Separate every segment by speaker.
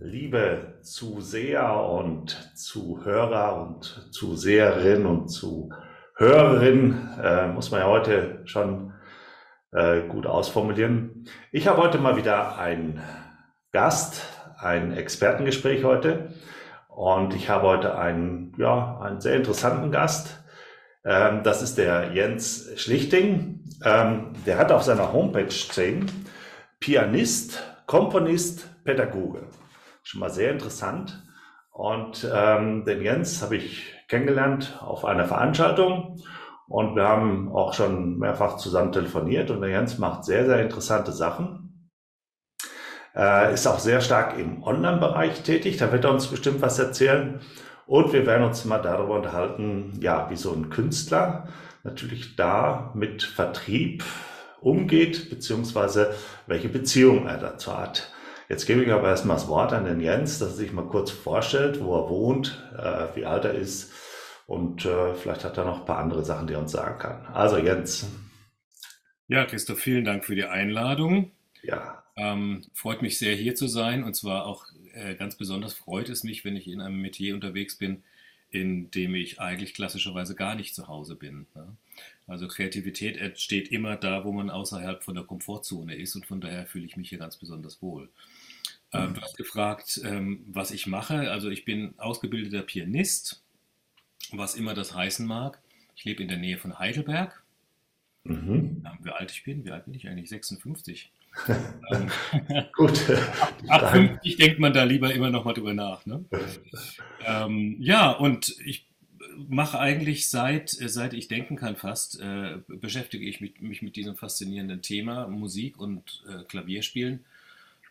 Speaker 1: Liebe Zuseher und Zuhörer und Zuseherinnen und Zuhörerinnen, äh, muss man ja heute schon äh, gut ausformulieren. Ich habe heute mal wieder einen Gast, ein Expertengespräch heute. Und ich habe heute einen, ja, einen sehr interessanten Gast. Ähm, das ist der Jens Schlichting. Ähm, der hat auf seiner Homepage stehen Pianist, Komponist, Pädagoge. Schon mal sehr interessant. Und ähm, den Jens habe ich kennengelernt auf einer Veranstaltung und wir haben auch schon mehrfach zusammen telefoniert und der Jens macht sehr, sehr interessante Sachen. Äh, ist auch sehr stark im Online-Bereich tätig. Da wird er uns bestimmt was erzählen. Und wir werden uns mal darüber unterhalten, ja, wie so ein Künstler natürlich da mit Vertrieb umgeht, beziehungsweise welche Beziehung er dazu hat. Jetzt gebe ich aber erstmal das Wort an den Jens, dass er sich mal kurz vorstellt, wo er wohnt, äh, wie alt er ist und äh, vielleicht hat er noch ein paar andere Sachen, die er uns sagen kann. Also Jens.
Speaker 2: Ja, Christoph, vielen Dank für die Einladung.
Speaker 1: Ja.
Speaker 2: Ähm, freut mich sehr, hier zu sein. Und zwar auch äh, ganz besonders freut es mich, wenn ich in einem Metier unterwegs bin, in dem ich eigentlich klassischerweise gar nicht zu Hause bin. Ne? Also Kreativität entsteht immer da, wo man außerhalb von der Komfortzone ist und von daher fühle ich mich hier ganz besonders wohl. Ähm, mhm. Du hast gefragt, ähm, was ich mache. Also ich bin ausgebildeter Pianist, was immer das heißen mag. Ich lebe in der Nähe von Heidelberg. Mhm. wie alt ich bin? Wie alt bin ich eigentlich? 56. Ähm, Gut. Ab 50 denkt man da lieber immer noch mal drüber nach. Ne? ähm, ja, und ich mache eigentlich seit, seit ich denken kann fast, äh, beschäftige ich mich, mich, mit diesem faszinierenden Thema Musik und äh, Klavierspielen.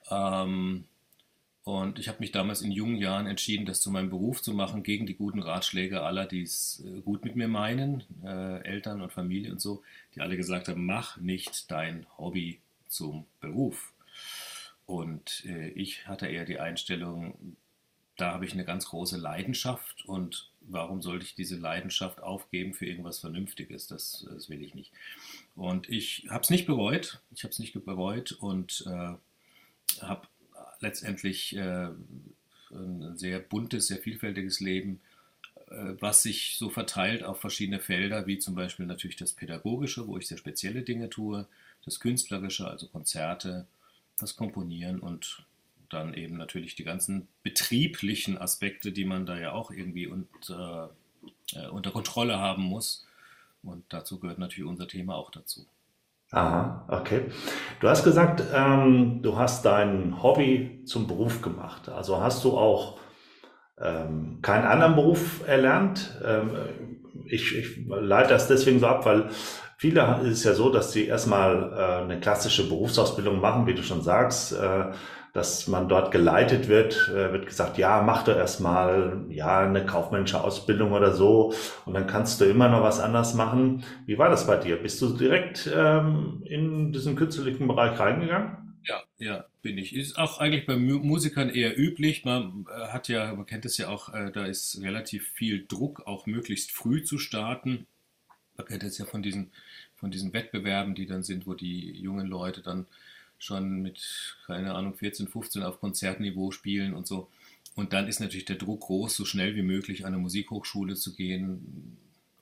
Speaker 2: Ähm, und ich habe mich damals in jungen Jahren entschieden, das zu meinem Beruf zu machen, gegen die guten Ratschläge aller, die es äh, gut mit mir meinen, äh, Eltern und Familie und so, die alle gesagt haben, mach nicht dein Hobby zum Beruf. Und äh, ich hatte eher die Einstellung, da habe ich eine ganz große Leidenschaft und warum sollte ich diese Leidenschaft aufgeben für irgendwas Vernünftiges? Das, das will ich nicht. Und ich habe es nicht bereut. Ich habe es nicht bereut und äh, habe letztendlich äh, ein sehr buntes, sehr vielfältiges Leben, äh, was sich so verteilt auf verschiedene Felder, wie zum Beispiel natürlich das Pädagogische, wo ich sehr spezielle Dinge tue, das Künstlerische, also Konzerte, das Komponieren und dann eben natürlich die ganzen betrieblichen Aspekte, die man da ja auch irgendwie unter, äh, unter Kontrolle haben muss. Und dazu gehört natürlich unser Thema auch dazu.
Speaker 1: Aha, okay. Du hast gesagt, ähm, du hast dein Hobby zum Beruf gemacht. Also hast du auch ähm, keinen anderen Beruf erlernt? Ähm, ich, ich leite das deswegen so ab, weil viele ist es ja so, dass sie erstmal äh, eine klassische Berufsausbildung machen, wie du schon sagst. Äh, dass man dort geleitet wird, äh, wird gesagt, ja, mach doch erstmal ja eine kaufmännische Ausbildung oder so und dann kannst du immer noch was anderes machen. Wie war das bei dir? Bist du direkt ähm, in diesen künstlerischen Bereich reingegangen?
Speaker 2: Ja, ja, bin ich. Ist auch eigentlich bei Musikern eher üblich. Man äh, hat ja, man kennt es ja auch, äh, da ist relativ viel Druck, auch möglichst früh zu starten. Man kennt es ja von diesen, von diesen Wettbewerben, die dann sind, wo die jungen Leute dann schon mit, keine Ahnung, 14, 15 auf Konzertniveau spielen und so. Und dann ist natürlich der Druck groß, so schnell wie möglich an eine Musikhochschule zu gehen.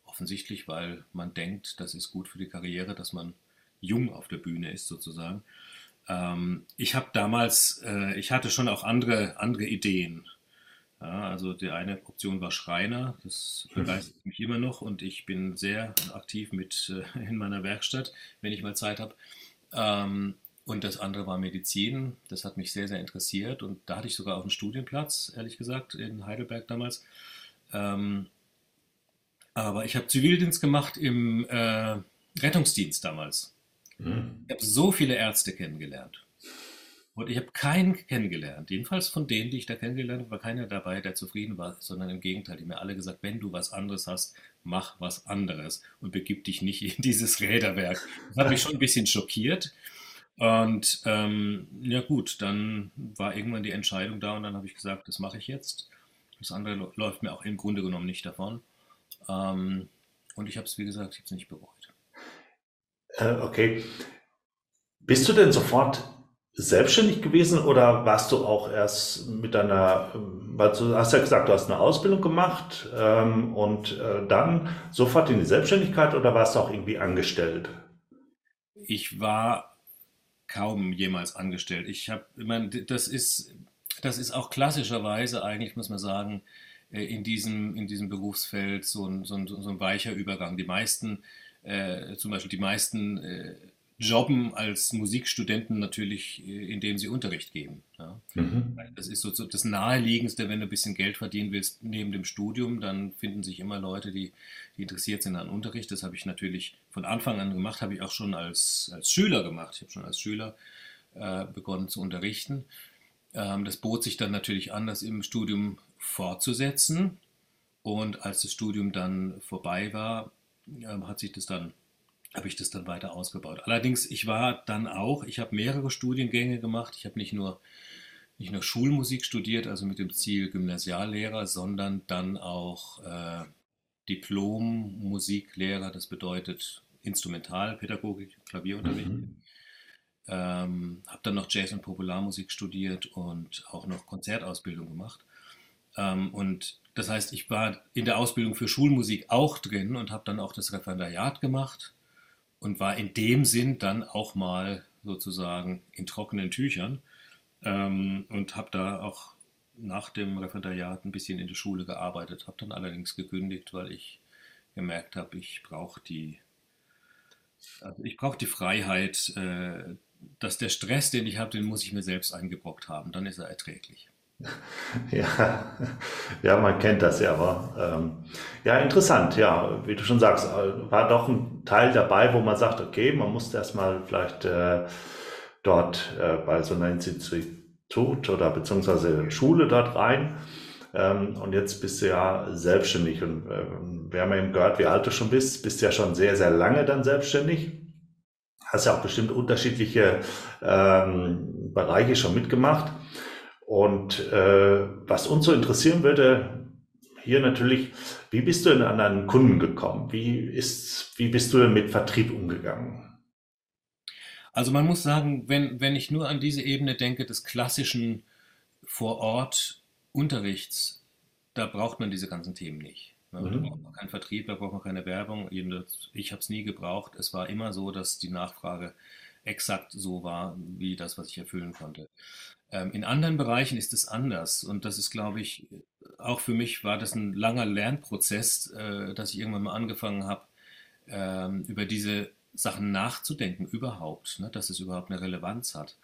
Speaker 2: Offensichtlich, weil man denkt, das ist gut für die Karriere, dass man jung auf der Bühne ist, sozusagen. Ähm, ich habe damals, äh, ich hatte schon auch andere, andere Ideen. Ja, also die eine Option war Schreiner, das begeistert mich immer noch und ich bin sehr aktiv mit äh, in meiner Werkstatt, wenn ich mal Zeit habe. Ähm, und das andere war Medizin. Das hat mich sehr, sehr interessiert. Und da hatte ich sogar auch einen Studienplatz, ehrlich gesagt, in Heidelberg damals. Ähm, aber ich habe Zivildienst gemacht im äh, Rettungsdienst damals. Mhm. Ich habe so viele Ärzte kennengelernt. Und ich habe keinen kennengelernt. Jedenfalls von denen, die ich da kennengelernt habe, war keiner dabei, der zufrieden war, sondern im Gegenteil. Die mir alle gesagt, wenn du was anderes hast, mach was anderes und begib dich nicht in dieses Räderwerk. Das hat mich schon ein bisschen schockiert. Und ähm, ja gut, dann war irgendwann die Entscheidung da und dann habe ich gesagt, das mache ich jetzt. Das andere läuft mir auch im Grunde genommen nicht davon. Ähm, und ich habe es, wie gesagt, ich habe es nicht bereut.
Speaker 1: Äh, okay. Bist du denn sofort selbstständig gewesen oder warst du auch erst mit deiner, weil du hast ja gesagt, du hast eine Ausbildung gemacht ähm, und äh, dann sofort in die Selbstständigkeit oder warst du auch irgendwie angestellt?
Speaker 2: Ich war kaum jemals angestellt. Ich habe, ich meine, das ist, das ist auch klassischerweise eigentlich, muss man sagen, äh, in diesem, in diesem Berufsfeld so ein, so ein, so ein weicher Übergang. Die meisten, äh, zum Beispiel die meisten äh, jobben als Musikstudenten natürlich, äh, indem sie Unterricht geben. Ja. Mhm. Das ist so, das Naheliegendste, wenn du ein bisschen Geld verdienen willst neben dem Studium, dann finden sich immer Leute, die, die interessiert sind an Unterricht. Das habe ich natürlich von Anfang an gemacht, habe ich auch schon als, als Schüler gemacht. Ich habe schon als Schüler äh, begonnen zu unterrichten. Ähm, das bot sich dann natürlich an, das im Studium fortzusetzen. Und als das Studium dann vorbei war, hat sich das dann habe ich das dann weiter ausgebaut. Allerdings, ich war dann auch, ich habe mehrere Studiengänge gemacht. Ich habe nicht nur, nicht nur Schulmusik studiert, also mit dem Ziel Gymnasiallehrer, sondern dann auch äh, Diplom-Musiklehrer, das bedeutet Instrumentalpädagogik, Klavierunterricht. Mhm. Ähm, habe dann noch Jazz- und Popularmusik studiert und auch noch Konzertausbildung gemacht. Ähm, und das heißt, ich war in der Ausbildung für Schulmusik auch drin und habe dann auch das Referendariat gemacht und war in dem Sinn dann auch mal sozusagen in trockenen Tüchern ähm, und habe da auch nach dem Referendariat ein bisschen in der Schule gearbeitet, habe dann allerdings gekündigt, weil ich gemerkt habe, ich brauche die, also ich die Freiheit, äh, dass der Stress, den ich habe, den muss ich mir selbst eingebrockt haben, dann ist er erträglich.
Speaker 1: Ja, ja, man kennt das ja, aber ähm, ja, interessant, ja, wie du schon sagst, äh, war doch ein Teil dabei, wo man sagt, okay, man musste erstmal vielleicht äh, dort äh, bei so einer Institut oder beziehungsweise Schule dort rein. Ähm, und jetzt bist du ja selbstständig und äh, wir haben eben gehört, wie alt du schon bist, bist ja schon sehr, sehr lange dann selbstständig. Hast ja auch bestimmt unterschiedliche ähm, Bereiche schon mitgemacht. Und äh, was uns so interessieren würde, hier natürlich, wie bist du denn an einen Kunden gekommen? Wie, ist, wie bist du denn mit Vertrieb umgegangen?
Speaker 2: Also man muss sagen, wenn, wenn ich nur an diese Ebene denke des klassischen Vor-Ort-Unterrichts, da braucht man diese ganzen Themen nicht. Da mhm. braucht man keinen Vertrieb, da braucht man keine Werbung. Ich habe es nie gebraucht. Es war immer so, dass die Nachfrage exakt so war, wie das, was ich erfüllen konnte. Ähm, in anderen Bereichen ist es anders und das ist, glaube ich, auch für mich war das ein langer Lernprozess, äh, dass ich irgendwann mal angefangen habe, ähm, über diese Sachen nachzudenken überhaupt, ne, dass es überhaupt eine Relevanz hat.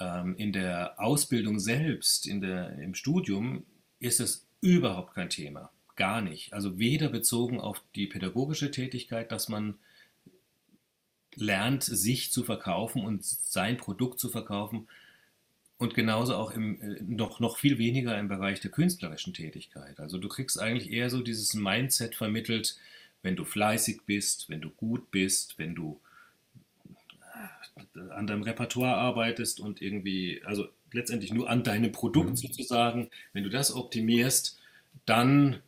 Speaker 2: Ähm, in der Ausbildung selbst, in der, im Studium, ist es überhaupt kein Thema. Gar nicht. Also weder bezogen auf die pädagogische Tätigkeit, dass man lernt, sich zu verkaufen und sein Produkt zu verkaufen, und genauso auch im, äh, noch, noch viel weniger im Bereich der künstlerischen Tätigkeit. Also du kriegst eigentlich eher so dieses Mindset vermittelt, wenn du fleißig bist, wenn du gut bist, wenn du äh, an deinem Repertoire arbeitest und irgendwie, also letztendlich nur an deinem Produkt mhm. sozusagen, wenn du das optimierst, dann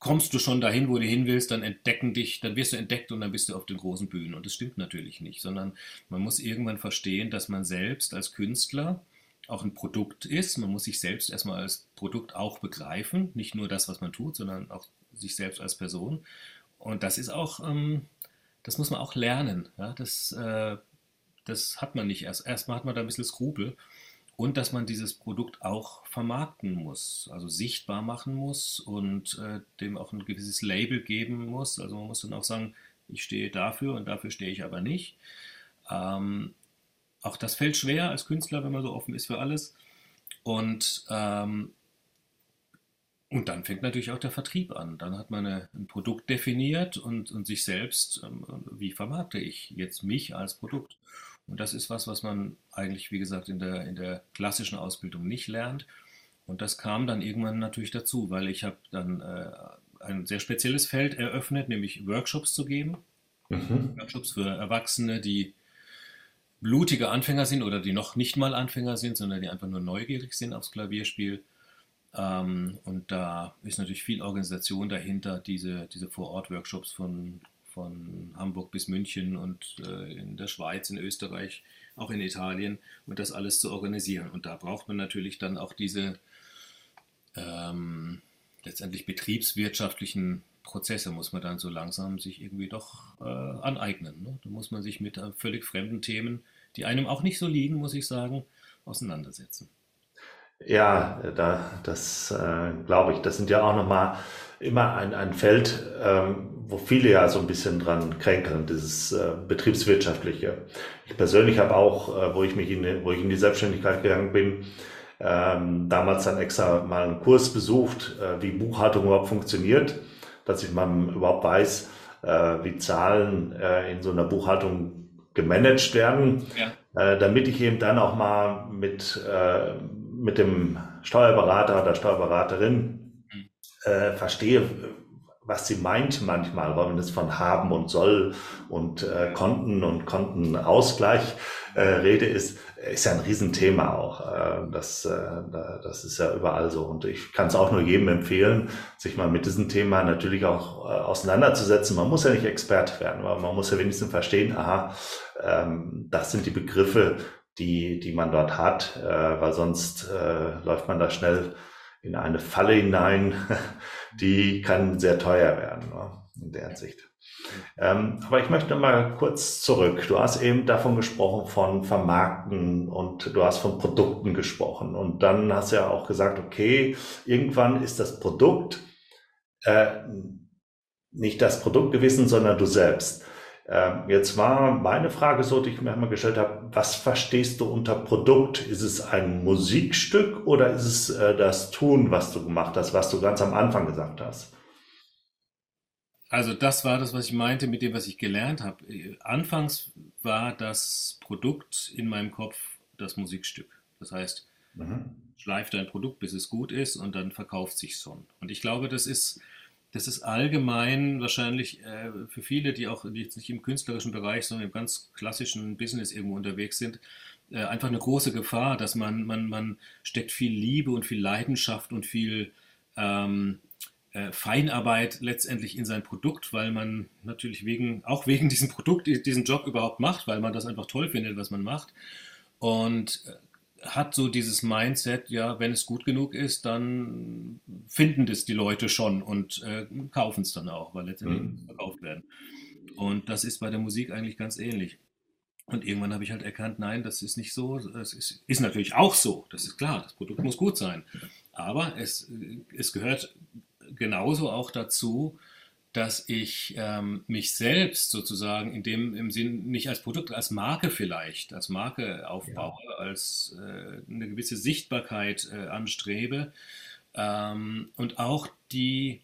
Speaker 2: kommst du schon dahin, wo du hin willst, dann entdecken dich, dann wirst du entdeckt und dann bist du auf den großen Bühnen. Und das stimmt natürlich nicht, sondern man muss irgendwann verstehen, dass man selbst als Künstler auch ein Produkt ist. Man muss sich selbst erstmal als Produkt auch begreifen, nicht nur das, was man tut, sondern auch sich selbst als Person. Und das ist auch, ähm, das muss man auch lernen. Ja? Das, äh, das hat man nicht erst. Erstmal hat man da ein bisschen Skrupel und dass man dieses Produkt auch vermarkten muss, also sichtbar machen muss und äh, dem auch ein gewisses Label geben muss. Also man muss dann auch sagen, ich stehe dafür und dafür stehe ich aber nicht. Ähm, auch das fällt schwer als Künstler, wenn man so offen ist für alles. Und, ähm, und dann fängt natürlich auch der Vertrieb an. Dann hat man eine, ein Produkt definiert und, und sich selbst, ähm, wie vermarkte ich jetzt mich als Produkt? Und das ist was, was man eigentlich, wie gesagt, in der, in der klassischen Ausbildung nicht lernt. Und das kam dann irgendwann natürlich dazu, weil ich habe dann äh, ein sehr spezielles Feld eröffnet, nämlich Workshops zu geben. Mhm. Workshops für Erwachsene, die blutige Anfänger sind oder die noch nicht mal Anfänger sind, sondern die einfach nur neugierig sind aufs Klavierspiel. Ähm, und da ist natürlich viel Organisation dahinter, diese, diese Vor-Ort-Workshops von von Hamburg bis München und äh, in der Schweiz, in Österreich, auch in Italien und das alles zu organisieren. Und da braucht man natürlich dann auch diese ähm, letztendlich betriebswirtschaftlichen Prozesse, muss man dann so langsam sich irgendwie doch äh, aneignen. Ne? Da muss man sich mit äh, völlig fremden Themen, die einem auch nicht so liegen, muss ich sagen, auseinandersetzen.
Speaker 1: Ja, da, das äh, glaube ich. Das sind ja auch nochmal immer ein, ein Feld, ähm, wo viele ja so ein bisschen dran kränkeln, dieses äh, betriebswirtschaftliche. Ich persönlich habe auch, äh, wo ich mich in, wo ich in die Selbstständigkeit gegangen bin, ähm, damals dann extra mal einen Kurs besucht, äh, wie Buchhaltung überhaupt funktioniert, dass ich mal überhaupt weiß, äh, wie Zahlen äh, in so einer Buchhaltung gemanagt werden, ja. äh, damit ich eben dann auch mal mit, äh, mit dem Steuerberater oder Steuerberaterin hm. äh, verstehe, was sie meint manchmal, weil man das von haben und soll und äh, Konten und Kontenausgleich äh, rede, ist, ist ja ein Riesenthema auch. Äh, das, äh, das ist ja überall so. Und ich kann es auch nur jedem empfehlen, sich mal mit diesem Thema natürlich auch äh, auseinanderzusetzen. Man muss ja nicht Experte werden, aber man muss ja wenigstens verstehen, aha, ähm, das sind die Begriffe, die, die man dort hat, äh, weil sonst äh, läuft man da schnell in eine Falle hinein, die kann sehr teuer werden ne, in der Hinsicht. Ähm, aber ich möchte mal kurz zurück. Du hast eben davon gesprochen, von Vermarkten und du hast von Produkten gesprochen. Und dann hast du ja auch gesagt, okay, irgendwann ist das Produkt äh, nicht das Produkt gewesen, sondern du selbst. Ähm, jetzt war meine Frage so, die ich mir einmal gestellt habe, was verstehst du unter Produkt? Ist es ein Musikstück oder ist es äh, das Tun, was du gemacht hast, was du ganz am Anfang gesagt hast?
Speaker 2: Also das war das, was ich meinte mit dem, was ich gelernt habe. Anfangs war das Produkt in meinem Kopf das Musikstück. Das heißt, mhm. schleift dein Produkt, bis es gut ist und dann verkauft sich so. Und ich glaube, das ist das ist allgemein wahrscheinlich äh, für viele, die auch jetzt nicht im künstlerischen Bereich, sondern im ganz klassischen Business irgendwo unterwegs sind, äh, einfach eine große Gefahr, dass man, man, man steckt viel Liebe und viel Leidenschaft und viel ähm, äh, Feinarbeit letztendlich in sein Produkt, weil man natürlich wegen, auch wegen diesem Produkt diesen Job überhaupt macht, weil man das einfach toll findet, was man macht. Und äh, hat so dieses Mindset, ja, wenn es gut genug ist, dann finden das die Leute schon und äh, kaufen es dann auch, weil letztendlich mhm. verkauft werden. Und das ist bei der Musik eigentlich ganz ähnlich. Und irgendwann habe ich halt erkannt, nein, das ist nicht so. Es ist, ist, natürlich auch so, das ist klar, das Produkt muss gut sein. Aber es, es gehört genauso auch dazu, dass ich ähm, mich selbst sozusagen in dem im Sinn nicht als Produkt, als Marke vielleicht, als Marke aufbaue, ja. als äh, eine gewisse Sichtbarkeit äh, anstrebe ähm, und auch die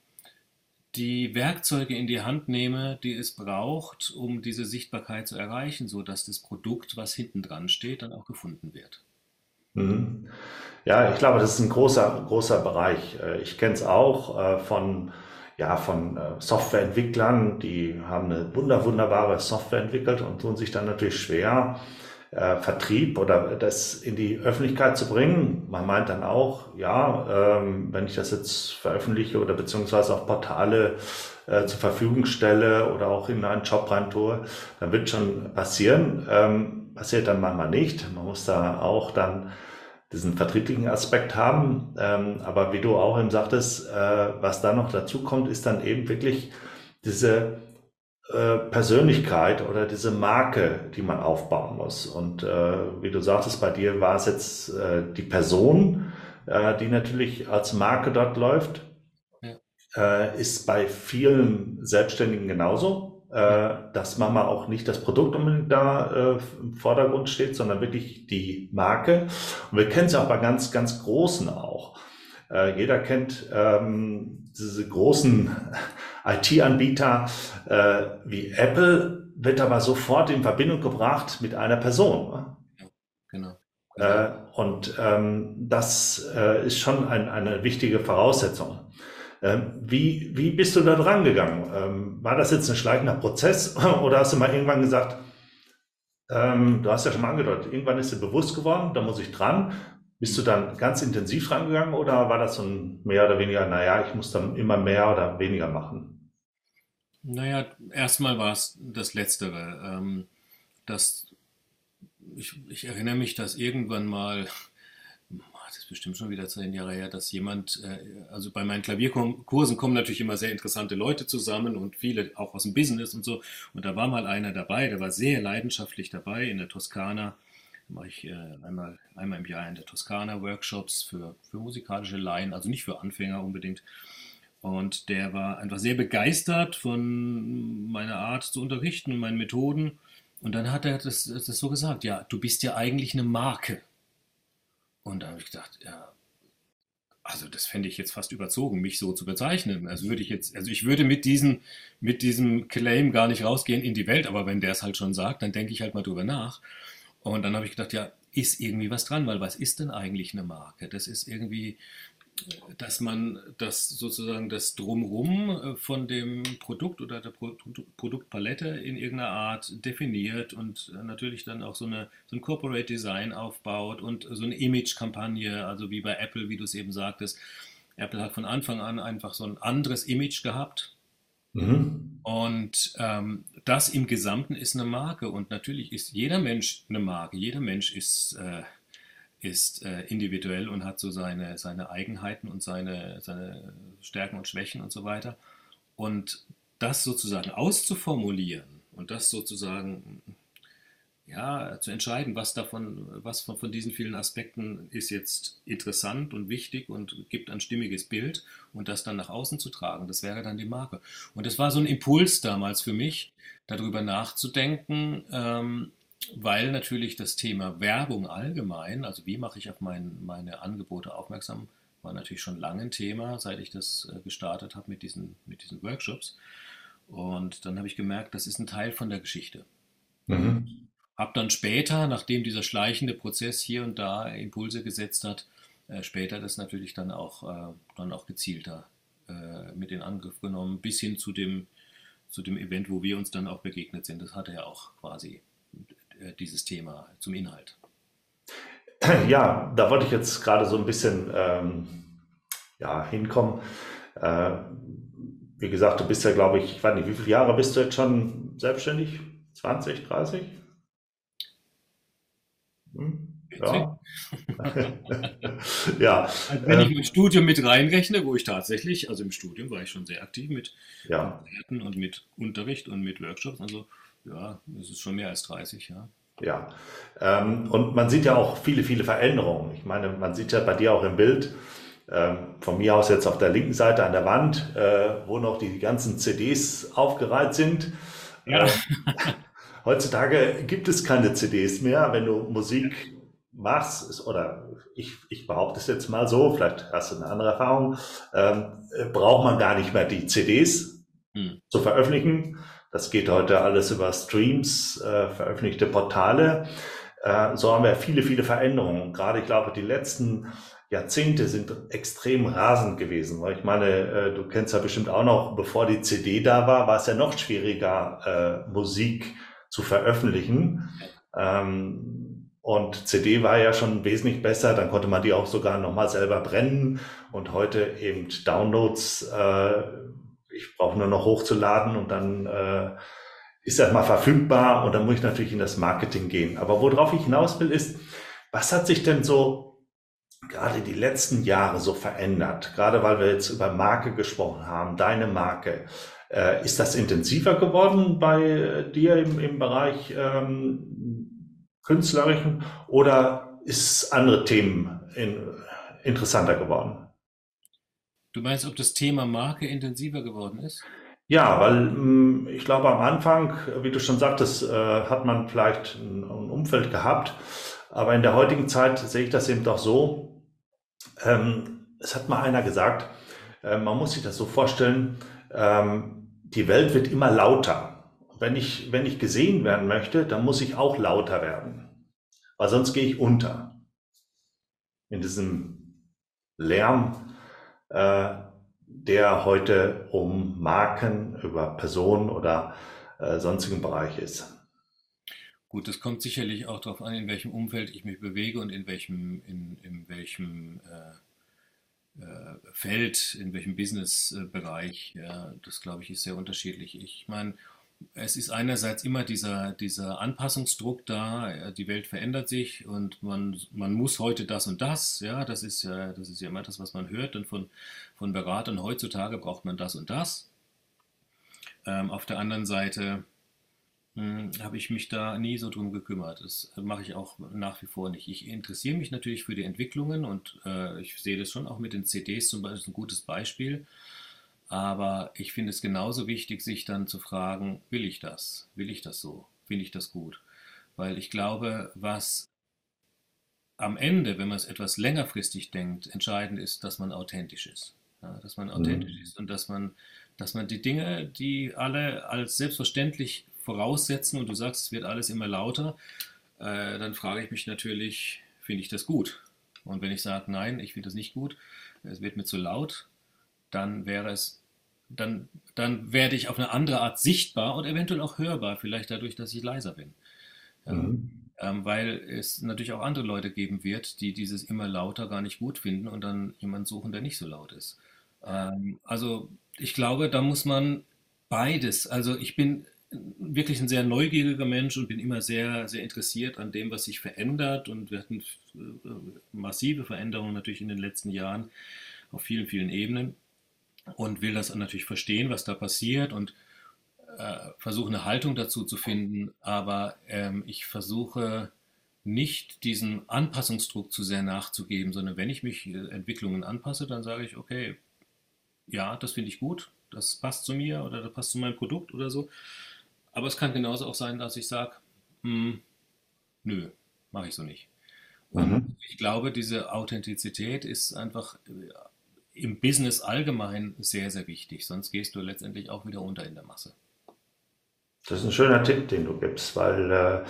Speaker 2: die Werkzeuge in die Hand nehme, die es braucht, um diese Sichtbarkeit zu erreichen, so dass das Produkt, was hinten dran steht, dann auch gefunden wird.
Speaker 1: Mhm. Ja, ich glaube, das ist ein großer, großer Bereich. Äh, ich kenne es auch äh, von ja, von äh, Softwareentwicklern, die haben eine wunder, wunderbare Software entwickelt und tun sich dann natürlich schwer, äh, Vertrieb oder das in die Öffentlichkeit zu bringen. Man meint dann auch, ja, ähm, wenn ich das jetzt veröffentliche oder beziehungsweise auf Portale äh, zur Verfügung stelle oder auch in einen Job rein tue, dann wird schon passieren. Ähm, passiert dann manchmal nicht. Man muss da auch dann diesen vertrieblichen Aspekt haben. Ähm, aber wie du auch eben sagtest, äh, was da noch dazu kommt, ist dann eben wirklich diese äh, Persönlichkeit oder diese Marke, die man aufbauen muss. Und äh, wie du sagtest, bei dir war es jetzt äh, die Person, äh, die natürlich als Marke dort läuft. Ja. Ist bei vielen Selbstständigen genauso dass manchmal auch nicht das Produkt unbedingt da äh, im Vordergrund steht, sondern wirklich die Marke. Und wir kennen es ja auch bei ganz, ganz Großen auch. Äh, jeder kennt ähm, diese großen IT-Anbieter äh, wie Apple, wird aber sofort in Verbindung gebracht mit einer Person. Ne? Ja, genau. Äh, und ähm, das äh, ist schon ein, eine wichtige Voraussetzung. Ähm, wie, wie bist du da dran gegangen? Ähm, war das jetzt ein schleichender Prozess oder hast du mal irgendwann gesagt, ähm, du hast ja schon mal angedeutet, irgendwann ist dir bewusst geworden, da muss ich dran. Bist du dann ganz intensiv rangegangen oder war das so ein mehr oder weniger, naja, ich muss dann immer mehr oder weniger machen?
Speaker 2: Naja, erstmal war es das Letztere. Ähm, das, ich, ich, erinnere mich, dass irgendwann mal, das ist bestimmt schon wieder zehn Jahre her, dass jemand, äh, also bei meinen Klavierkursen kommen natürlich immer sehr interessante Leute zusammen und viele auch aus dem Business und so. Und da war mal einer dabei, der war sehr leidenschaftlich dabei in der Toskana. Da mache ich äh, einmal, einmal im Jahr in der Toskana Workshops für, für musikalische Laien, also nicht für Anfänger unbedingt. Und der war einfach sehr begeistert von meiner Art zu unterrichten und meinen Methoden. Und dann hat er das, das so gesagt, ja, du bist ja eigentlich eine Marke. Und da habe ich gedacht, ja, also das fände ich jetzt fast überzogen, mich so zu bezeichnen. Also würde ich jetzt, also ich würde mit diesem, mit diesem Claim gar nicht rausgehen in die Welt, aber wenn der es halt schon sagt, dann denke ich halt mal drüber nach. Und dann habe ich gedacht, ja, ist irgendwie was dran, weil was ist denn eigentlich eine Marke? Das ist irgendwie, dass man das sozusagen das Drumrum äh, von dem Produkt oder der Produktpalette in irgendeiner Art definiert und äh, natürlich dann auch so, eine, so ein Corporate Design aufbaut und so eine Image-Kampagne, also wie bei Apple, wie du es eben sagtest. Apple hat von Anfang an einfach so ein anderes Image gehabt. Mhm. Und ähm, das im Gesamten ist eine Marke. Und natürlich ist jeder Mensch eine Marke. Jeder Mensch ist äh, ist äh, individuell und hat so seine, seine Eigenheiten und seine, seine Stärken und Schwächen und so weiter. Und das sozusagen auszuformulieren und das sozusagen ja, zu entscheiden, was davon, was von, von diesen vielen Aspekten ist jetzt interessant und wichtig und gibt ein stimmiges Bild und das dann nach außen zu tragen, das wäre dann die Marke. Und das war so ein Impuls damals für mich, darüber nachzudenken, ähm, weil natürlich das Thema Werbung allgemein, also wie mache ich auf mein, meine Angebote aufmerksam, war natürlich schon lange ein Thema, seit ich das äh, gestartet habe mit diesen, mit diesen Workshops. Und dann habe ich gemerkt, das ist ein Teil von der Geschichte. Mhm. Habe dann später, nachdem dieser schleichende Prozess hier und da Impulse gesetzt hat, äh, später das natürlich dann auch, äh, dann auch gezielter äh, mit in Angriff genommen, bis hin zu dem, zu dem Event, wo wir uns dann auch begegnet sind. Das hatte ja auch quasi dieses Thema zum Inhalt?
Speaker 1: Ja, da wollte ich jetzt gerade so ein bisschen ähm, ja, hinkommen. Äh, wie gesagt, du bist ja, glaube ich, ich weiß nicht, wie viele Jahre bist du jetzt schon selbstständig? 20, 30?
Speaker 2: Hm? Ja. ja. Also wenn ich mein Studium mit reinrechne, wo ich tatsächlich, also im Studium war ich schon sehr aktiv mit ja. und mit Unterricht und mit Workshops, also ja, es ist schon mehr als 30, ja.
Speaker 1: Ja, ähm, und man sieht ja auch viele, viele Veränderungen. Ich meine, man sieht ja bei dir auch im Bild, ähm, von mir aus jetzt auf der linken Seite an der Wand, äh, wo noch die ganzen CDs aufgereiht sind. Ja. Ähm, heutzutage gibt es keine CDs mehr. Wenn du Musik machst, ist, oder ich, ich behaupte es jetzt mal so, vielleicht hast du eine andere Erfahrung, ähm, braucht man gar nicht mehr die CDs hm. zu veröffentlichen das geht heute alles über Streams, äh, veröffentlichte Portale. Äh, so haben wir viele, viele Veränderungen. Gerade, ich glaube, die letzten Jahrzehnte sind extrem rasend gewesen. Weil ich meine, äh, du kennst ja bestimmt auch noch, bevor die CD da war, war es ja noch schwieriger, äh, Musik zu veröffentlichen. Ähm, und CD war ja schon wesentlich besser, dann konnte man die auch sogar nochmal selber brennen und heute eben Downloads äh, ich brauche nur noch hochzuladen und dann äh, ist das mal verfügbar und dann muss ich natürlich in das Marketing gehen. Aber worauf ich hinaus will, ist, was hat sich denn so gerade die letzten Jahre so verändert? Gerade weil wir jetzt über Marke gesprochen haben, deine Marke. Äh, ist das intensiver geworden bei dir im, im Bereich ähm, künstlerischen oder ist andere Themen in, interessanter geworden?
Speaker 2: Du meinst, ob das Thema Marke intensiver geworden ist?
Speaker 1: Ja, weil mm, ich glaube, am Anfang, wie du schon sagtest, äh, hat man vielleicht ein Umfeld gehabt. Aber in der heutigen Zeit sehe ich das eben doch so. Ähm, es hat mal einer gesagt, äh, man muss sich das so vorstellen, ähm, die Welt wird immer lauter. Wenn ich, wenn ich gesehen werden möchte, dann muss ich auch lauter werden. Weil sonst gehe ich unter. In diesem Lärm äh, der heute um Marken, über Personen oder äh, sonstigen Bereich ist.
Speaker 2: Gut, das kommt sicherlich auch darauf an, in welchem Umfeld ich mich bewege und in welchem, in, in welchem, äh, Feld, in welchem Businessbereich. Ja, das glaube ich ist sehr unterschiedlich. Ich meine, es ist einerseits immer dieser, dieser Anpassungsdruck da, die Welt verändert sich und man, man muss heute das und das, ja, das ist ja, das ist ja immer das, was man hört und von, von Beratern heutzutage braucht man das und das. Ähm, auf der anderen Seite hm, habe ich mich da nie so drum gekümmert. Das mache ich auch nach wie vor nicht. Ich interessiere mich natürlich für die Entwicklungen und äh, ich sehe das schon auch mit den CDs zum Beispiel ein gutes Beispiel. Aber ich finde es genauso wichtig, sich dann zu fragen, will ich das? Will ich das so? Finde ich das gut? Weil ich glaube, was am Ende, wenn man es etwas längerfristig denkt, entscheidend ist, dass man authentisch ist. Ja, dass man authentisch mhm. ist und dass man, dass man die Dinge, die alle als selbstverständlich voraussetzen und du sagst, es wird alles immer lauter, äh, dann frage ich mich natürlich, finde ich das gut? Und wenn ich sage, nein, ich finde das nicht gut, es wird mir zu laut, dann wäre es, dann, dann werde ich auf eine andere Art sichtbar und eventuell auch hörbar, vielleicht dadurch, dass ich leiser bin. Mhm. Ähm, weil es natürlich auch andere Leute geben wird, die dieses immer lauter gar nicht gut finden und dann jemanden suchen, der nicht so laut ist. Ähm, also ich glaube, da muss man beides. Also ich bin wirklich ein sehr neugieriger Mensch und bin immer sehr, sehr interessiert an dem, was sich verändert. Und wir hatten äh, massive Veränderungen natürlich in den letzten Jahren auf vielen, vielen Ebenen und will das natürlich verstehen, was da passiert und äh, versuche eine Haltung dazu zu finden, aber ähm, ich versuche nicht diesem Anpassungsdruck zu sehr nachzugeben, sondern wenn ich mich äh, Entwicklungen anpasse, dann sage ich, okay, ja, das finde ich gut, das passt zu mir oder das passt zu meinem Produkt oder so. Aber es kann genauso auch sein, dass ich sage, hm, nö, mache ich so nicht. Und mhm. ich glaube, diese Authentizität ist einfach äh, im Business allgemein sehr, sehr wichtig. Sonst gehst du letztendlich auch wieder unter in der Masse.
Speaker 1: Das ist ein schöner Tipp, den du gibst, weil äh,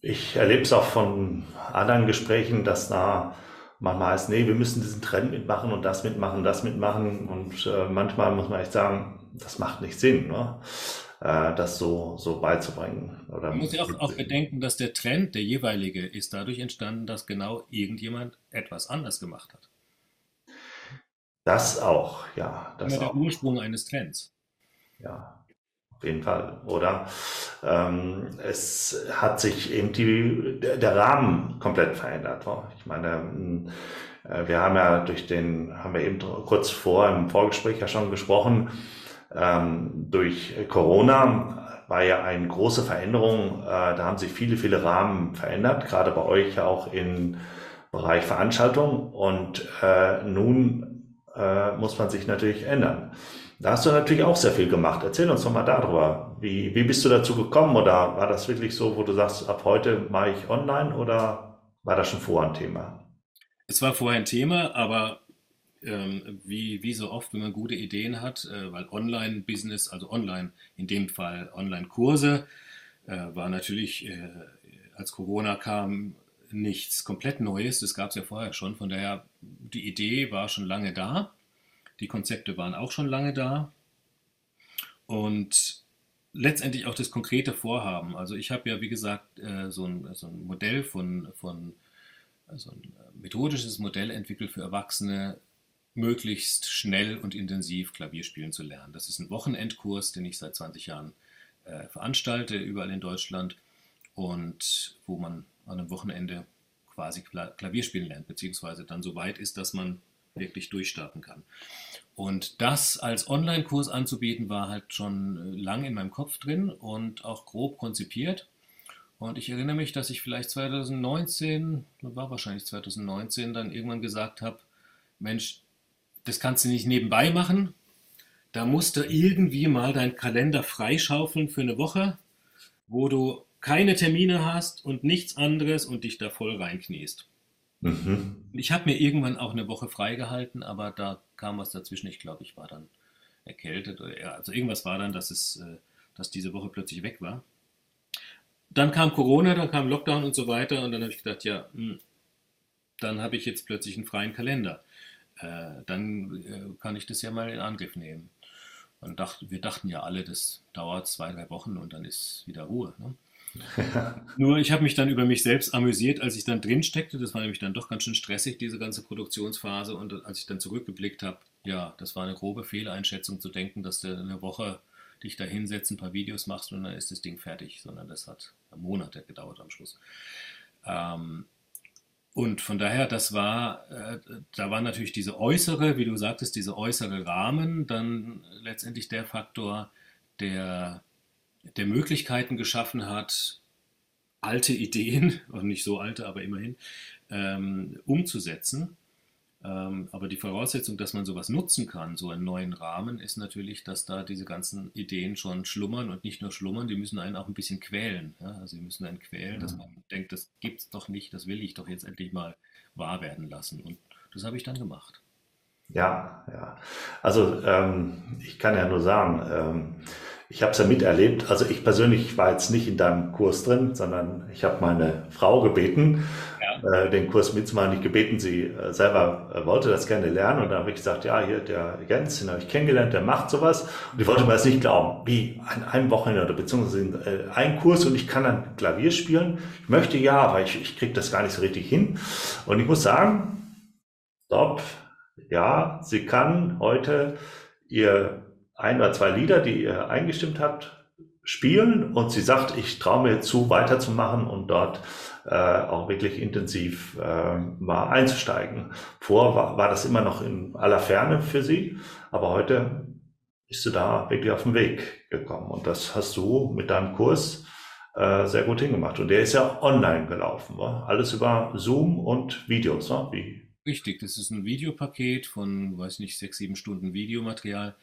Speaker 1: ich erlebe es auch von anderen Gesprächen, dass da manchmal heißt, nee, wir müssen diesen Trend mitmachen und das mitmachen, das mitmachen. Und äh, manchmal muss man echt sagen, das macht nicht Sinn, ne? äh, das so, so beizubringen.
Speaker 2: Oder man muss ja auch, auch bedenken, dass der Trend, der jeweilige, ist dadurch entstanden, dass genau irgendjemand etwas anders gemacht hat.
Speaker 1: Das auch, ja. Das
Speaker 2: Immer der Ursprung eines Trends.
Speaker 1: Ja, auf jeden Fall. Oder ähm, es hat sich eben die, der Rahmen komplett verändert. Ich meine, äh, wir haben ja durch den, haben wir eben kurz vor im Vorgespräch ja schon gesprochen, ähm, durch Corona war ja eine große Veränderung. Äh, da haben sich viele, viele Rahmen verändert, gerade bei euch auch im Bereich Veranstaltung. Und äh, nun äh, muss man sich natürlich ändern. Da hast du natürlich auch sehr viel gemacht. Erzähl uns doch mal darüber. Wie, wie bist du dazu gekommen oder war das wirklich so, wo du sagst, ab heute mache ich online oder war das schon vorher ein Thema?
Speaker 2: Es war vorher ein Thema, aber ähm, wie, wie so oft, wenn man gute Ideen hat, äh, weil Online-Business, also online, in dem Fall Online-Kurse, äh, war natürlich, äh, als Corona kam, nichts komplett Neues. Das gab es ja vorher schon. Von daher, die Idee war schon lange da. Die Konzepte waren auch schon lange da. Und letztendlich auch das konkrete Vorhaben. Also ich habe ja, wie gesagt, äh, so ein, so ein Modell von, von also ein methodisches Modell entwickelt für Erwachsene, möglichst schnell und intensiv Klavier spielen zu lernen. Das ist ein Wochenendkurs, den ich seit 20 Jahren äh, veranstalte, überall in Deutschland und wo man an einem Wochenende quasi Klavier spielen lernt, beziehungsweise dann so weit ist, dass man wirklich durchstarten kann. Und das als Online-Kurs anzubieten, war halt schon äh, lang in meinem Kopf drin und auch grob konzipiert. Und ich erinnere mich, dass ich vielleicht 2019, war wahrscheinlich 2019, dann irgendwann gesagt habe, Mensch, das kannst du nicht nebenbei machen. Da musst du irgendwie mal deinen Kalender freischaufeln für eine Woche, wo du keine Termine hast und nichts anderes und dich da voll reinkniest. Mhm. Ich habe mir irgendwann auch eine Woche freigehalten, aber da kam was dazwischen. Ich glaube, ich war dann erkältet. Oder, also irgendwas war dann, dass, es, äh, dass diese Woche plötzlich weg war. Dann kam Corona, dann kam Lockdown und so weiter. Und dann habe ich gedacht, ja, hm, dann habe ich jetzt plötzlich einen freien Kalender. Äh, dann äh, kann ich das ja mal in Angriff nehmen. Und dacht, wir dachten ja alle, das dauert zwei, drei Wochen und dann ist wieder Ruhe. Ne? Nur ich habe mich dann über mich selbst amüsiert, als ich dann drin steckte. Das war nämlich dann doch ganz schön stressig, diese ganze Produktionsphase. Und als ich dann zurückgeblickt habe, ja, das war eine grobe Fehleinschätzung zu denken, dass du eine Woche dich da hinsetzt, ein paar Videos machst und dann ist das Ding fertig, sondern das hat Monate gedauert am Schluss. Ähm, und von daher, das war, äh, da war natürlich diese äußere, wie du sagtest, diese äußere Rahmen, dann letztendlich der Faktor, der, der Möglichkeiten geschaffen hat, alte Ideen, und nicht so alte, aber immerhin, ähm, umzusetzen. Ähm, aber die Voraussetzung, dass man sowas nutzen kann, so einen neuen Rahmen, ist natürlich, dass da diese ganzen Ideen schon schlummern und nicht nur schlummern, die müssen einen auch ein bisschen quälen. Ja? Also sie müssen einen quälen, mhm. dass man denkt, das gibt's doch nicht, das will ich doch jetzt endlich mal wahr werden lassen. Und das habe ich dann gemacht.
Speaker 1: Ja, ja. Also ähm, ich kann ja nur sagen, ähm, ich habe es ja miterlebt. Also ich persönlich war jetzt nicht in deinem Kurs drin, sondern ich habe meine Frau gebeten, ja. äh, den Kurs mitzumachen. Ich gebeten, sie äh, selber äh, wollte das gerne lernen. Und dann habe ich gesagt, ja, hier der Jens, den habe ich kennengelernt, der macht sowas. Und ich wollte mir das nicht glauben. Wie, an einem Wochenende oder beziehungsweise äh, ein Kurs und ich kann dann Klavier spielen. Ich möchte ja, aber ich, ich kriege das gar nicht so richtig hin. Und ich muss sagen, stopp, ja, sie kann heute ihr ein oder zwei Lieder, die ihr eingestimmt habt, spielen und sie sagt, ich traue mir zu, weiterzumachen und dort äh, auch wirklich intensiv äh, mal einzusteigen. Vor war, war das immer noch in aller Ferne für sie, aber heute bist du da wirklich auf den Weg gekommen und das hast du mit deinem Kurs äh, sehr gut hingemacht. Und der ist ja online gelaufen, wa? alles über Zoom und Videos. Wa? Wie?
Speaker 2: Richtig, das ist ein Videopaket von, weiß nicht, sechs, sieben Stunden Videomaterial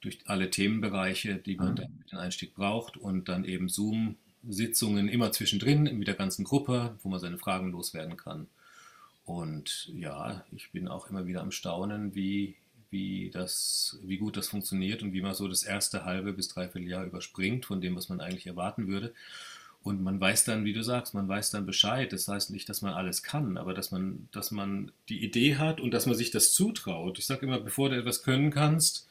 Speaker 2: durch alle Themenbereiche, die man mhm. dann mit dem Einstieg braucht und dann eben Zoom-Sitzungen immer zwischendrin mit der ganzen Gruppe, wo man seine Fragen loswerden kann. Und ja, ich bin auch immer wieder am Staunen, wie, wie, das, wie gut das funktioniert und wie man so das erste halbe bis dreiviertel Jahr überspringt von dem, was man eigentlich erwarten würde. Und man weiß dann, wie du sagst, man weiß dann Bescheid. Das heißt nicht, dass man alles kann, aber dass man, dass man die Idee hat und dass man sich das zutraut. Ich sage immer, bevor du etwas können kannst,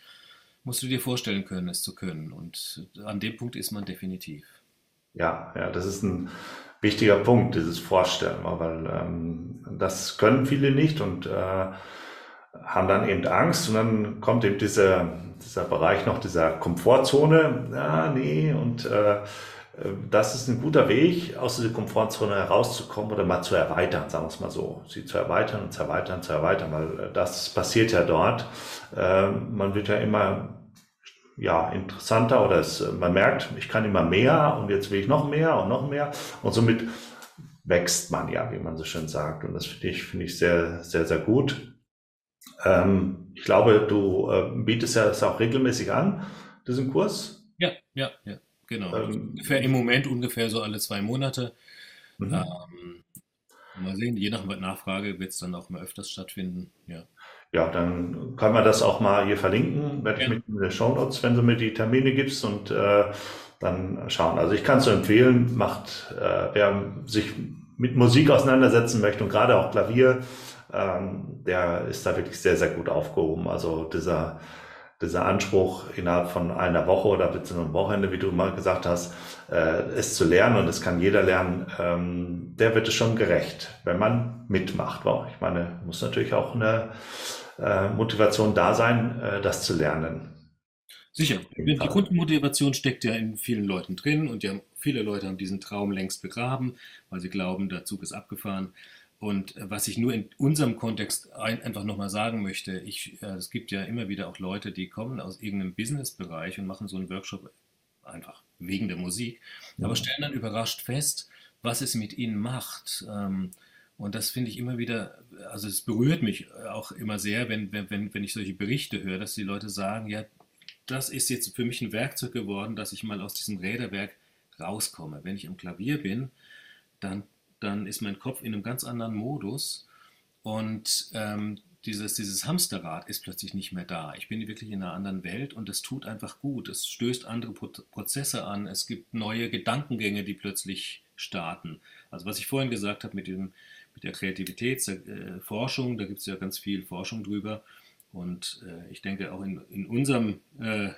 Speaker 2: musst du dir vorstellen können, es zu können. Und an dem Punkt ist man definitiv.
Speaker 1: Ja, ja, das ist ein wichtiger Punkt, dieses Vorstellen, weil ähm, das können viele nicht und äh, haben dann eben Angst und dann kommt eben dieser, dieser Bereich noch dieser Komfortzone. Ja, nee, und äh, das ist ein guter Weg, aus dieser Komfortzone herauszukommen oder mal zu erweitern, sagen wir es mal so. Sie zu erweitern und zu erweitern, zu erweitern, weil äh, das passiert ja dort. Ähm, man wird ja immer ja, interessanter oder es, man merkt, ich kann immer mehr und jetzt will ich noch mehr und noch mehr und somit wächst man ja, wie man so schön sagt und das finde ich, finde ich sehr, sehr, sehr gut. Ähm, ich glaube, du äh, bietest ja das auch regelmäßig an, diesen Kurs.
Speaker 2: Ja, ja, ja, genau. Ähm, ungefähr im Moment ungefähr so alle zwei Monate. Mhm. Ähm, mal sehen, je nach Nachfrage wird es dann auch mal öfters stattfinden, ja
Speaker 1: ja, dann kann man das auch mal hier verlinken, werde ich mit in den Show Notes, wenn du mir die Termine gibst und äh, dann schauen. Also ich kann es so empfehlen, macht, äh, wer sich mit Musik auseinandersetzen möchte und gerade auch Klavier, ähm, der ist da wirklich sehr, sehr gut aufgehoben. Also dieser dieser Anspruch innerhalb von einer Woche oder beziehungsweise einem Wochenende, wie du mal gesagt hast, äh, es zu lernen und es kann jeder lernen, ähm, der wird es schon gerecht, wenn man mitmacht. Wow. Ich meine, muss natürlich auch eine äh, Motivation da sein, äh, das zu lernen.
Speaker 2: Sicher. Die Grundmotivation steckt ja in vielen Leuten drin und ja, viele Leute haben diesen Traum längst begraben, weil sie glauben, der Zug ist abgefahren. Und äh, was ich nur in unserem Kontext ein, einfach nochmal sagen möchte, ich, äh, es gibt ja immer wieder auch Leute, die kommen aus irgendeinem Businessbereich und machen so einen Workshop einfach wegen der Musik, ja. aber stellen dann überrascht fest, was es mit ihnen macht. Ähm, und das finde ich immer wieder, also es berührt mich auch immer sehr, wenn, wenn, wenn ich solche Berichte höre, dass die Leute sagen, ja, das ist jetzt für mich ein Werkzeug geworden, dass ich mal aus diesem Räderwerk rauskomme. Wenn ich am Klavier bin, dann dann ist mein Kopf in einem ganz anderen Modus und ähm, dieses, dieses Hamsterrad ist plötzlich nicht mehr da. Ich bin wirklich in einer anderen Welt und es tut einfach gut. Es stößt andere Prozesse an. Es gibt neue Gedankengänge, die plötzlich starten. Also was ich vorhin gesagt habe mit, dem, mit der Kreativitätsforschung, äh, da gibt es ja ganz viel Forschung drüber. Und äh, ich denke auch in, in unserem äh,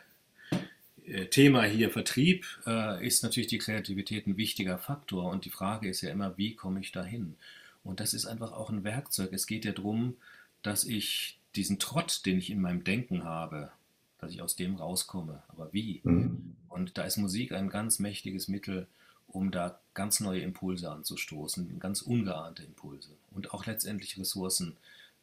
Speaker 2: Thema hier Vertrieb äh, ist natürlich die Kreativität ein wichtiger Faktor und die Frage ist ja immer, wie komme ich dahin? Und das ist einfach auch ein Werkzeug. Es geht ja darum, dass ich diesen Trott, den ich in meinem Denken habe, dass ich aus dem rauskomme. Aber wie? Mhm. Und da ist Musik ein ganz mächtiges Mittel, um da ganz neue Impulse anzustoßen, ganz ungeahnte Impulse und auch letztendlich Ressourcen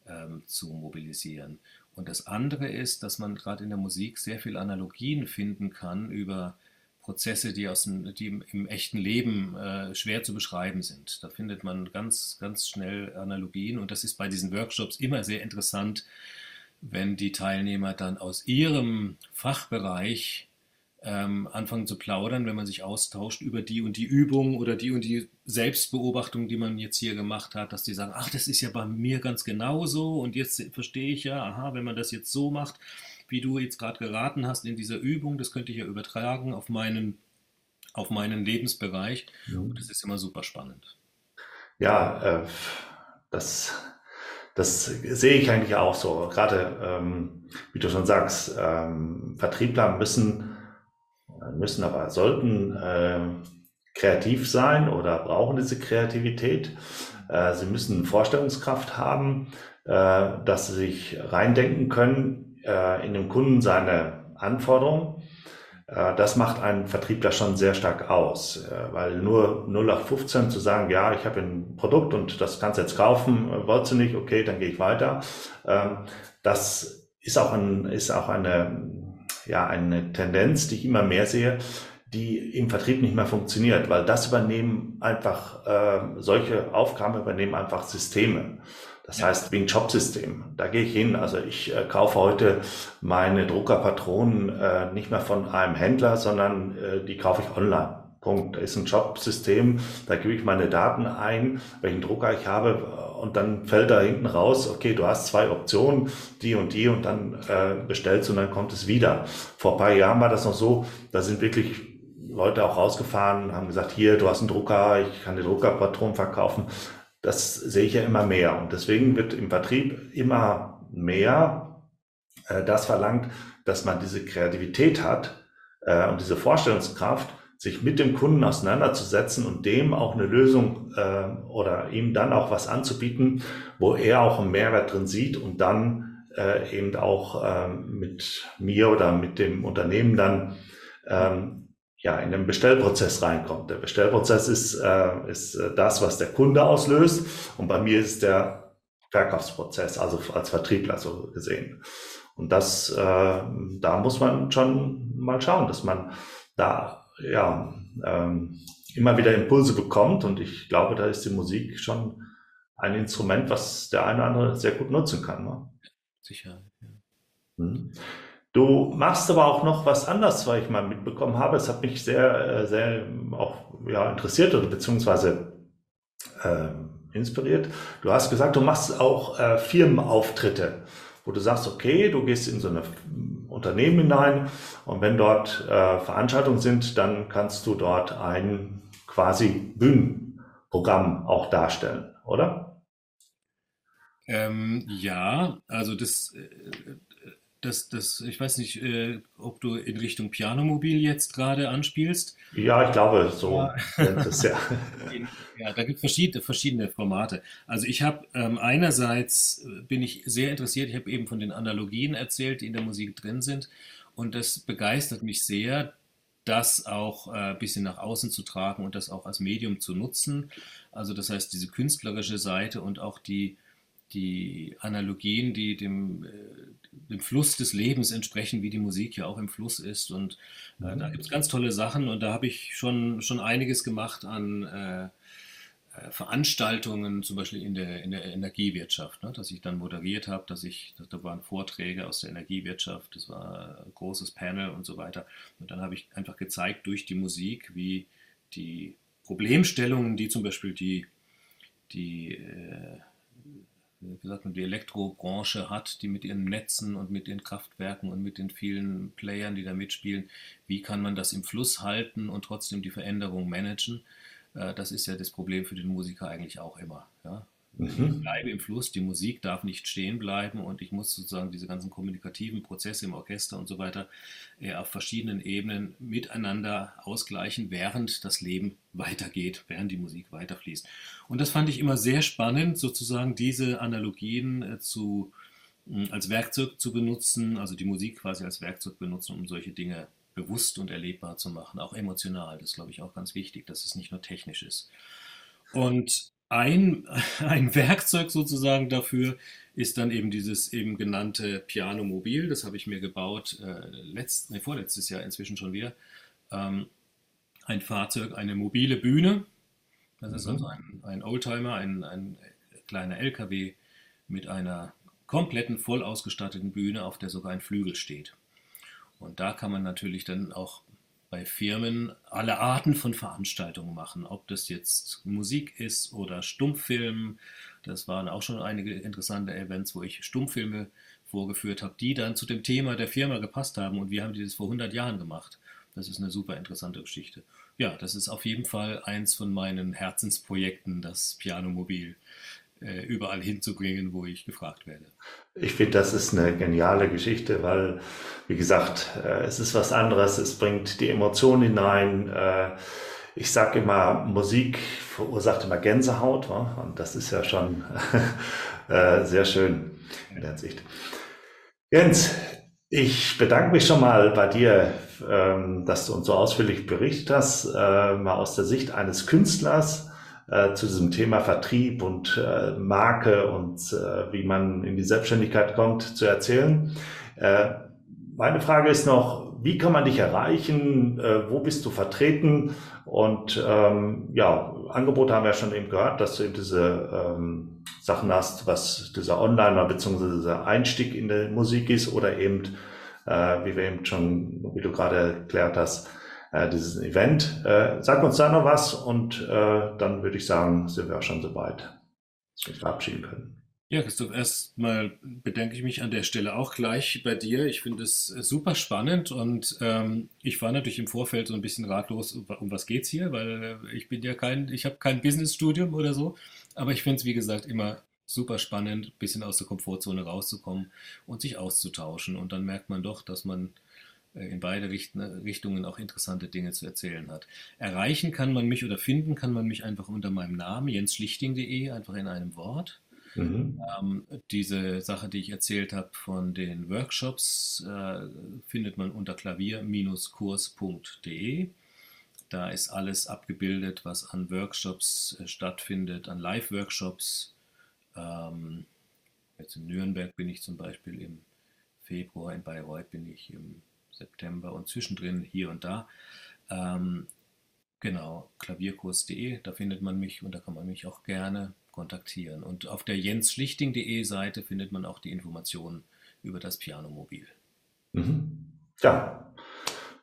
Speaker 2: ähm, zu mobilisieren. Und das andere ist, dass man gerade in der Musik sehr viel Analogien finden kann über Prozesse, die, aus dem, die im, im echten Leben äh, schwer zu beschreiben sind. Da findet man ganz, ganz schnell Analogien und das ist bei diesen Workshops immer sehr interessant, wenn die Teilnehmer dann aus ihrem Fachbereich ähm, anfangen zu plaudern, wenn man sich austauscht über die und die Übung oder die und die Selbstbeobachtung, die man jetzt hier gemacht hat, dass die sagen, ach, das ist ja bei mir ganz genauso und jetzt verstehe ich ja, aha, wenn man das jetzt so macht, wie du jetzt gerade geraten hast in dieser Übung, das könnte ich ja übertragen auf meinen, auf meinen Lebensbereich. Ja. Das ist immer super spannend.
Speaker 1: Ja, äh, das das sehe ich eigentlich auch so. Gerade, ähm, wie du schon sagst, ähm, Vertriebler müssen, müssen aber sollten äh, kreativ sein oder brauchen diese Kreativität. Äh, sie müssen Vorstellungskraft haben, äh, dass sie sich reindenken können äh, in den Kunden seine Anforderungen äh, das macht einen Vertriebler schon sehr stark aus, äh, weil nur 0815 zu sagen, ja, ich habe ein Produkt und das kannst du jetzt kaufen, äh, wolltest du nicht, okay, dann gehe ich weiter. Ähm, das ist auch, ein, ist auch eine, ja, eine Tendenz, die ich immer mehr sehe, die im Vertrieb nicht mehr funktioniert, weil das übernehmen einfach, solche Aufgaben übernehmen einfach Systeme. Das heißt, wie ein Jobsystem. Da gehe ich hin. Also ich äh, kaufe heute meine Druckerpatronen äh, nicht mehr von einem Händler, sondern äh, die kaufe ich online. Punkt. Da ist ein Jobsystem, da gebe ich meine Daten ein, welchen Drucker ich habe und dann fällt da hinten raus, okay, du hast zwei Optionen, die und die und dann äh, bestellst und dann kommt es wieder. Vor ein paar Jahren war das noch so, da sind wirklich Leute auch rausgefahren, haben gesagt, hier, du hast einen Drucker, ich kann die Druckerpatronen verkaufen. Das sehe ich ja immer mehr. Und deswegen wird im Vertrieb immer mehr äh, das verlangt, dass man diese Kreativität hat äh, und diese Vorstellungskraft, sich mit dem Kunden auseinanderzusetzen und dem auch eine Lösung äh, oder ihm dann auch was anzubieten, wo er auch einen Mehrwert drin sieht und dann äh, eben auch ähm, mit mir oder mit dem Unternehmen dann ähm, ja, in den Bestellprozess reinkommt. Der Bestellprozess ist, äh, ist äh, das, was der Kunde auslöst und bei mir ist der Verkaufsprozess, also als Vertriebler so gesehen. Und das, äh, da muss man schon mal schauen, dass man da ja ähm, immer wieder Impulse bekommt und ich glaube, da ist die Musik schon ein Instrument, was der eine oder andere sehr gut nutzen kann. Ne?
Speaker 2: Sicher. Ja.
Speaker 1: Hm. Du machst aber auch noch was anderes, was ich mal mitbekommen habe. Es hat mich sehr, äh, sehr auch ja, interessiert oder beziehungsweise äh, inspiriert. Du hast gesagt, du machst auch äh, Firmenauftritte, wo du sagst, okay, du gehst in so ein Unternehmen hinein und wenn dort äh, Veranstaltungen sind, dann kannst du dort ein quasi Bühnenprogramm auch darstellen, oder?
Speaker 2: Ähm, ja, also das äh, das, das, ich weiß nicht, äh, ob du in Richtung Pianomobil jetzt gerade anspielst.
Speaker 1: Ja, ich glaube, so. Ja, ja.
Speaker 2: ja da gibt es verschiedene, verschiedene Formate. Also ich habe ähm, einerseits äh, bin ich sehr interessiert, ich habe eben von den Analogien erzählt, die in der Musik drin sind. Und das begeistert mich sehr, das auch äh, ein bisschen nach außen zu tragen und das auch als Medium zu nutzen. Also das heißt, diese künstlerische Seite und auch die, die Analogien, die dem, äh, dem Fluss des Lebens entsprechen, wie die Musik ja auch im Fluss ist. Und äh, mhm. da gibt es ganz tolle Sachen und da habe ich schon, schon einiges gemacht an äh, äh, Veranstaltungen, zum Beispiel in der, in der Energiewirtschaft, ne? dass ich dann moderiert habe, dass ich, da waren Vorträge aus der Energiewirtschaft, das war ein großes Panel und so weiter. Und dann habe ich einfach gezeigt durch die Musik, wie die Problemstellungen, die zum Beispiel die, die äh, wie gesagt, die Elektrobranche hat, die mit ihren Netzen und mit den Kraftwerken und mit den vielen Playern, die da mitspielen, wie kann man das im Fluss halten und trotzdem die Veränderung managen? Äh, das ist ja das Problem für den Musiker eigentlich auch immer. Ja? Mhm. Ich bleibe im Fluss, die Musik darf nicht stehen bleiben und ich muss sozusagen diese ganzen kommunikativen Prozesse im Orchester und so weiter äh, auf verschiedenen Ebenen miteinander ausgleichen, während das Leben weitergeht, während die Musik weiterfließt. Und das fand ich immer sehr spannend, sozusagen diese Analogien äh, zu, äh, als Werkzeug zu benutzen, also die Musik quasi als Werkzeug benutzen, um solche Dinge bewusst und erlebbar zu machen, auch emotional. Das ist, glaube ich, auch ganz wichtig, dass es nicht nur technisch ist. Und ein, ein Werkzeug sozusagen dafür ist dann eben dieses eben genannte Piano Mobil. Das habe ich mir gebaut äh, letzt, nee, vorletztes Jahr inzwischen schon wieder. Ähm, ein Fahrzeug, eine mobile Bühne. Das ist also ein, ein Oldtimer, ein, ein kleiner LKW mit einer kompletten, voll ausgestatteten Bühne, auf der sogar ein Flügel steht. Und da kann man natürlich dann auch bei Firmen alle Arten von Veranstaltungen machen, ob das jetzt Musik ist oder Stummfilm. Das waren auch schon einige interessante Events, wo ich Stummfilme vorgeführt habe, die dann zu dem Thema der Firma gepasst haben und wir haben das vor 100 Jahren gemacht. Das ist eine super interessante Geschichte. Ja, das ist auf jeden Fall eins von meinen Herzensprojekten, das Pianomobil überall hinzubringen, wo ich gefragt werde.
Speaker 1: Ich finde, das ist eine geniale Geschichte, weil, wie gesagt, äh, es ist was anderes, es bringt die Emotionen hinein. Äh, ich sage immer, Musik verursacht immer Gänsehaut und das ist ja schon sehr schön in der Sicht. Jens, ich bedanke mich schon mal bei dir, ähm, dass du uns so ausführlich berichtet hast, mal aus der Sicht eines Künstlers äh, zu diesem Thema Vertrieb und äh, Marke und äh, wie man in die Selbstständigkeit kommt, zu erzählen. Äh, meine Frage ist noch, wie kann man dich erreichen? Äh, wo bist du vertreten? Und ähm, ja, Angebote haben wir schon eben gehört, dass du eben diese ähm, Sachen hast, was dieser Online- bzw. dieser Einstieg in die Musik ist oder eben, wie wir eben schon, wie du gerade erklärt hast, äh, dieses Event. Äh, sag uns da noch was und äh, dann würde ich sagen, sind wir auch schon soweit, dass wir uns verabschieden können.
Speaker 2: Ja, Christoph, erstmal bedanke ich mich an der Stelle auch gleich bei dir. Ich finde es super spannend und ähm, ich war natürlich im Vorfeld so ein bisschen ratlos, um was geht es hier, weil ich bin ja kein, ich habe kein Businessstudium oder so, aber ich finde es, wie gesagt, immer super spannend, ein bisschen aus der Komfortzone rauszukommen und sich auszutauschen und dann merkt man doch, dass man in beide Richtungen auch interessante Dinge zu erzählen hat. Erreichen kann man mich oder finden kann man mich einfach unter meinem Namen, jensschlichting.de, einfach in einem Wort. Mhm. Ähm, diese Sache, die ich erzählt habe von den Workshops, äh, findet man unter klavier-kurs.de. Da ist alles abgebildet, was an Workshops äh, stattfindet, an Live-Workshops. Ähm, jetzt in Nürnberg bin ich zum Beispiel im Februar, in Bayreuth bin ich im September und zwischendrin hier und da. Ähm, genau, klavierkurs.de, da findet man mich und da kann man mich auch gerne kontaktieren. Und auf der jensschlichting.de Seite findet man auch die Informationen über das Pianomobil.
Speaker 1: Mhm. Ja.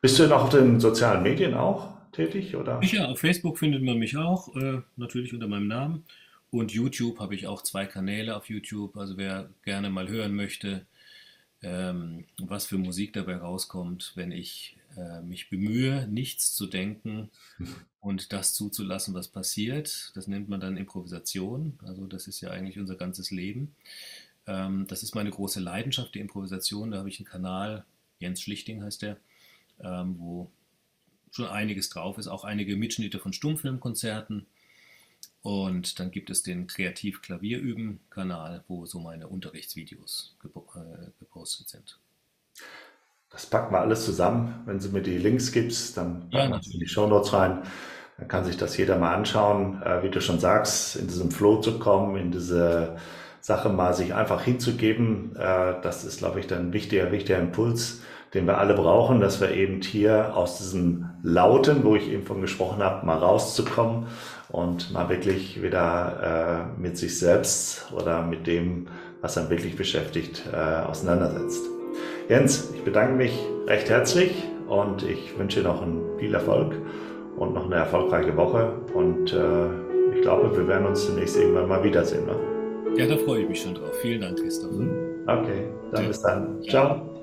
Speaker 1: Bist du noch auf den sozialen Medien auch tätig? Oder?
Speaker 2: Ja, auf Facebook findet man mich auch, äh, natürlich unter meinem Namen. Und YouTube habe ich auch zwei Kanäle auf YouTube. Also wer gerne mal hören möchte, ähm, was für Musik dabei rauskommt, wenn ich äh, mich bemühe, nichts zu denken und das zuzulassen, was passiert. Das nennt man dann Improvisation. Also das ist ja eigentlich unser ganzes Leben. Ähm, das ist meine große Leidenschaft, die Improvisation. Da habe ich einen Kanal, Jens Schlichting heißt der, ähm, wo schon einiges drauf ist, auch einige Mitschnitte von Stummfilmkonzerten und dann gibt es den Kreativ-Klavierüben-Kanal, wo so meine Unterrichtsvideos äh, gepostet sind.
Speaker 1: Das packen wir alles zusammen. Wenn du mir die Links gibst, dann packen ja, wir in die Show Notes rein. Dann kann sich das jeder mal anschauen, äh, wie du schon sagst, in diesem Flow zu kommen, in diese Sache mal sich einfach hinzugeben. Äh, das ist, glaube ich, dann ein wichtiger, wichtiger Impuls, den wir alle brauchen, dass wir eben hier aus diesem Lauten, wo ich eben von gesprochen habe, mal rauszukommen und mal wirklich wieder äh, mit sich selbst oder mit dem, was dann wirklich beschäftigt, äh, auseinandersetzt. Jens, ich bedanke mich recht herzlich und ich wünsche dir noch viel Erfolg und noch eine erfolgreiche Woche und äh, ich glaube, wir werden uns demnächst irgendwann mal wiedersehen. Ne?
Speaker 2: Ja, da freue ich mich schon drauf. Vielen Dank, Christoph.
Speaker 1: Mhm. Okay, dann ja. bis dann. Ciao.